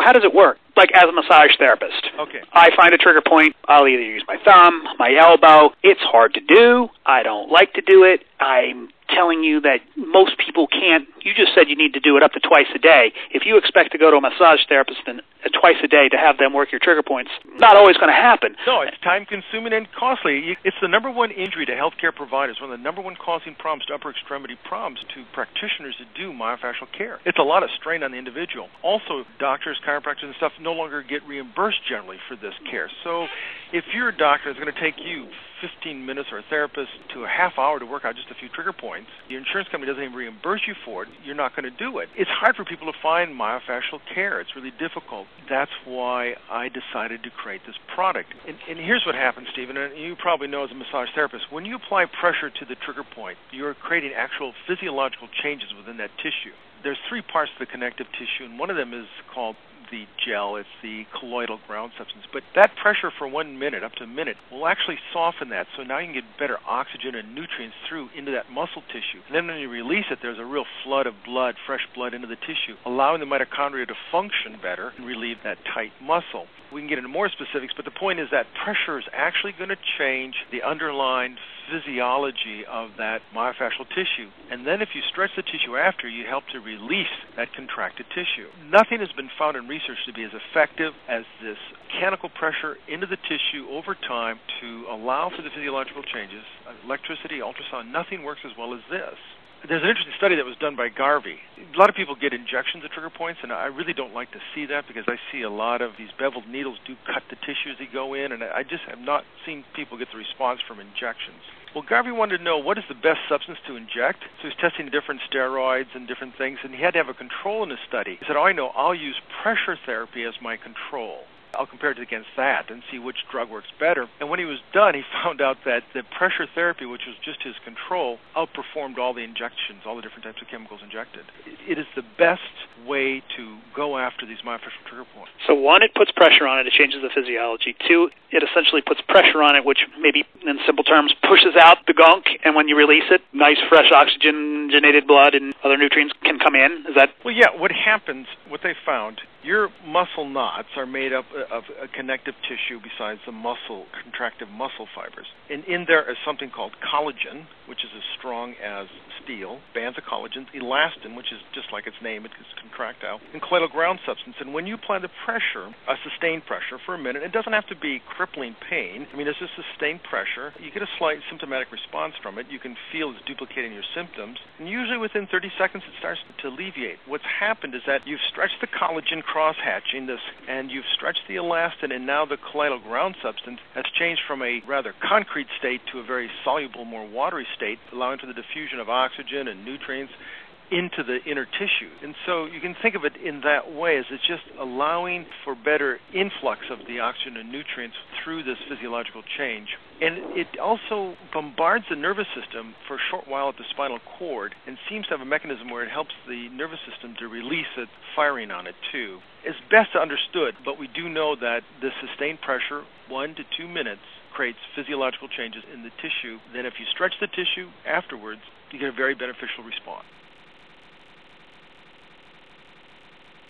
How does it work? Like as a massage therapist. Okay. I find a trigger point. I'll either use my thumb, my elbow. It's hard to do. I don't like to do it. I'm telling you that most people can't. You just said you need to do it up to twice a day. If you expect to go to a massage therapist and uh, twice a day to have them work your trigger points, not always going to happen. No, it's time consuming and costly. It's the number one injury to healthcare providers, one of the number one causing problems to upper extremity problems to practitioners who do myofascial care. It's a lot of strain on the individual. Also, doctors, chiropractors, and stuff no longer get reimbursed generally for this care. So, if you're doctor, is going to take you 15 minutes or a therapist to a half hour to work out just a few trigger points. Your insurance company doesn't even reimburse you for it. You're not going to do it. It's hard for people to find myofascial care. It's really difficult. That's why I decided to create this product. And, and here's what happens, Stephen, and you probably know as a massage therapist, when you apply pressure to the trigger point, you're creating actual physiological changes within that tissue there's three parts to the connective tissue, and one of them is called the gel, it's the colloidal ground substance. But that pressure for one minute, up to a minute, will actually soften that. So now you can get better oxygen and nutrients through into that muscle tissue. And then when you release it, there's a real flood of blood, fresh blood into the tissue, allowing the mitochondria to function better and relieve that tight muscle. We can get into more specifics, but the point is that pressure is actually going to change the underlying physiology of that myofascial tissue. And then if you stretch the tissue after, you help to release that contracted tissue. Nothing has been found in research to be as effective as this mechanical pressure into the tissue over time to allow for the physiological changes. Electricity, ultrasound, nothing works as well as this there's an interesting study that was done by Garvey. A lot of people get injections at trigger points, and I really don't like to see that because I see a lot of these beveled needles do cut the tissue as they go in, and I just have not seen people get the response from injections. Well, Garvey wanted to know what is the best substance to inject, so he's testing different steroids and different things, and he had to have a control in his study. He said, "Oh, I know, I'll use pressure therapy as my control." I'll compare it against that and see which drug works better. And when he was done, he found out that the pressure therapy, which was just his control, outperformed all the injections, all the different types of chemicals injected. It is the best way to go after these myofascial trigger points. So one, it puts pressure on it, it changes the physiology. Two, it essentially puts pressure on it, which maybe in simple terms pushes out the gunk, and when you release it, nice fresh oxygenated blood and other nutrients can come in. Is that? Well, yeah. What happens? What they found your muscle knots are made up of a connective tissue besides the muscle, contractive muscle fibers. And in there is something called collagen, which is as strong as steel, bands of collagen, elastin, which is just like its name, it is contractile, and colloidal ground substance. And when you apply the pressure, a sustained pressure for a minute, it doesn't have to be crippling pain. I mean, it's just sustained pressure. You get a slight symptomatic response from it. You can feel it's duplicating your symptoms. And usually within 30 seconds, it starts to alleviate. What's happened is that you've stretched the collagen cross-hatching this, and you've stretched the elastin, and now the colloidal ground substance has changed from a rather concrete state to a very soluble, more watery state, allowing for the diffusion of oxygen and nutrients into the inner tissue. And so you can think of it in that way as it's just allowing for better influx of the oxygen and nutrients through this physiological change. And it also bombards the nervous system for a short while at the spinal cord and seems to have a mechanism where it helps the nervous system to release it, firing on it too. It's best understood, but we do know that the sustained pressure, one to two minutes, creates physiological changes in the tissue. Then if you stretch the tissue afterwards, you get a very beneficial response.